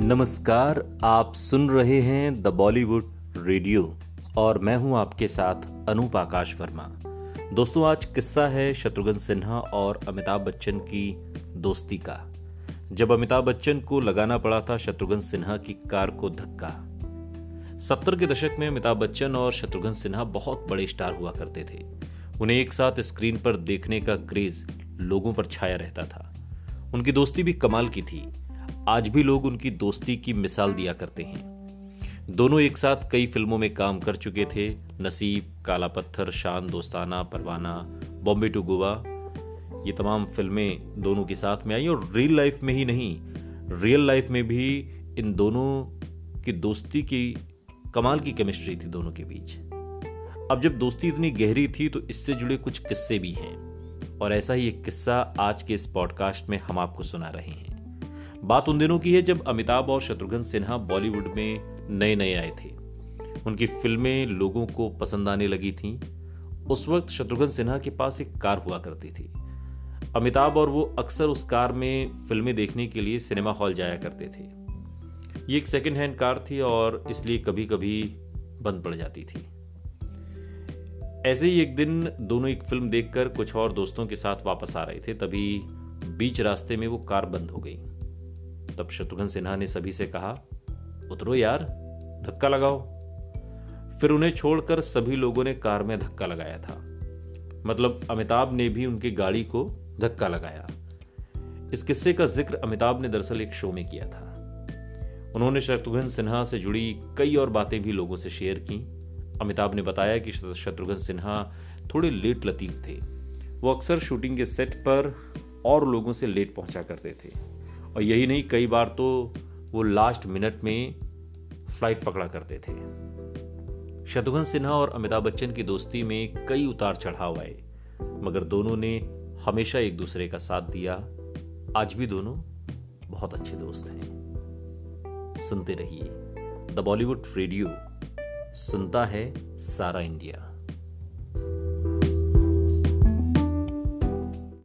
नमस्कार, आप सुन रहे हैं द बॉलीवुड रेडियो और मैं हूँ आपके साथ अनूप आकाश वर्मा। दोस्तों, आज किस्सा है शत्रुघ्न सिन्हा और अमिताभ बच्चन की दोस्ती का। जब अमिताभ बच्चन को लगाना पड़ा था शत्रुघ्न सिन्हा की कार को धक्का। सत्तर के दशक में अमिताभ बच्चन और शत्रुघ्न सिन्हा बहुत बड़े स्टार हुआ करते थे। उन्हें एक साथ स्क्रीन पर देखने का क्रेज लोगों पर छाया रहता था। उनकी दोस्ती भी कमाल की थी। आज भी लोग उनकी दोस्ती की मिसाल दिया करते हैं। दोनों एक साथ कई फ़िल्मों में काम कर चुके थे। नसीब, काला पत्थर, शान, दोस्ताना, परवाना, बॉम्बे टू गोवा। ये तमाम फ़िल्में दोनों के साथ में आई और रियल लाइफ में ही नहीं रियल लाइफ में भी इन दोनों की दोस्ती की, कमाल की केमिस्ट्री थी दोनों के बीच। अब जब दोस्ती इतनी गहरी थी तो इससे जुड़े कुछ किस्से भी हैं। और ऐसा ही एक किस्सा आज के इस पॉडकास्ट में हम आपको सुना रहे हैं। बात उन दिनों की है जब अमिताभ और शत्रुघ्न सिन्हा बॉलीवुड में नए नए आए थे। उनकी फ़िल्में लोगों को पसंद आने लगी थीं। उस वक्त शत्रुघ्न सिन्हा के पास एक कार हुआ करती थी। अमिताभ और वो अक्सर उस कार में फ़िल्में देखने के लिए सिनेमा हॉल जाया करते थे। ये एक सेकेंड हैंड कार थी और इसलिए कभी कभी बंद पड़ जाती थी। ऐसे ही एक दिन दोनों एक फ़िल्म देखकर कुछ और दोस्तों के साथ वापस आ रहे थे, तभी बीच रास्ते में वो कार बंद हो गई। तब शत्रुघ्न सिन्हा ने सभी से कहा, उतरो यार, धक्का लगाओ। फिर उन्हें छोड़कर सभी लोगों ने कार में धक्का लगाया था। मतलब अमिताभ ने भी उनकी गाड़ी को धक्का लगाया। इस किस्से का ज़िक्र अमिताभ ने दरअसल एक शो में किया था। उन्होंने शत्रुघ्न सिन्हा से जुड़ी कई और बातें भी लोगों से शेयर की। अमिताभ ने बताया कि शत्रुघ्न सिन्हा थोड़े लेट लतीफ थे। वो अक्सर शूटिंग के सेट पर और लोगों से लेट पहुँचा करते थे। और यही नहीं, कई बार तो वो लास्ट मिनट में फ़्लाइट पकड़ा करते थे। शत्रुघ्न सिन्हा और अमिताभ बच्चन की दोस्ती में कई उतार चढ़ाव आए, मगर दोनों ने हमेशा एक दूसरे का साथ दिया। आज भी दोनों बहुत अच्छे दोस्त हैं। सुनते रहिए। द बॉलीवुड रेडियो, सुनता है सारा इंडिया।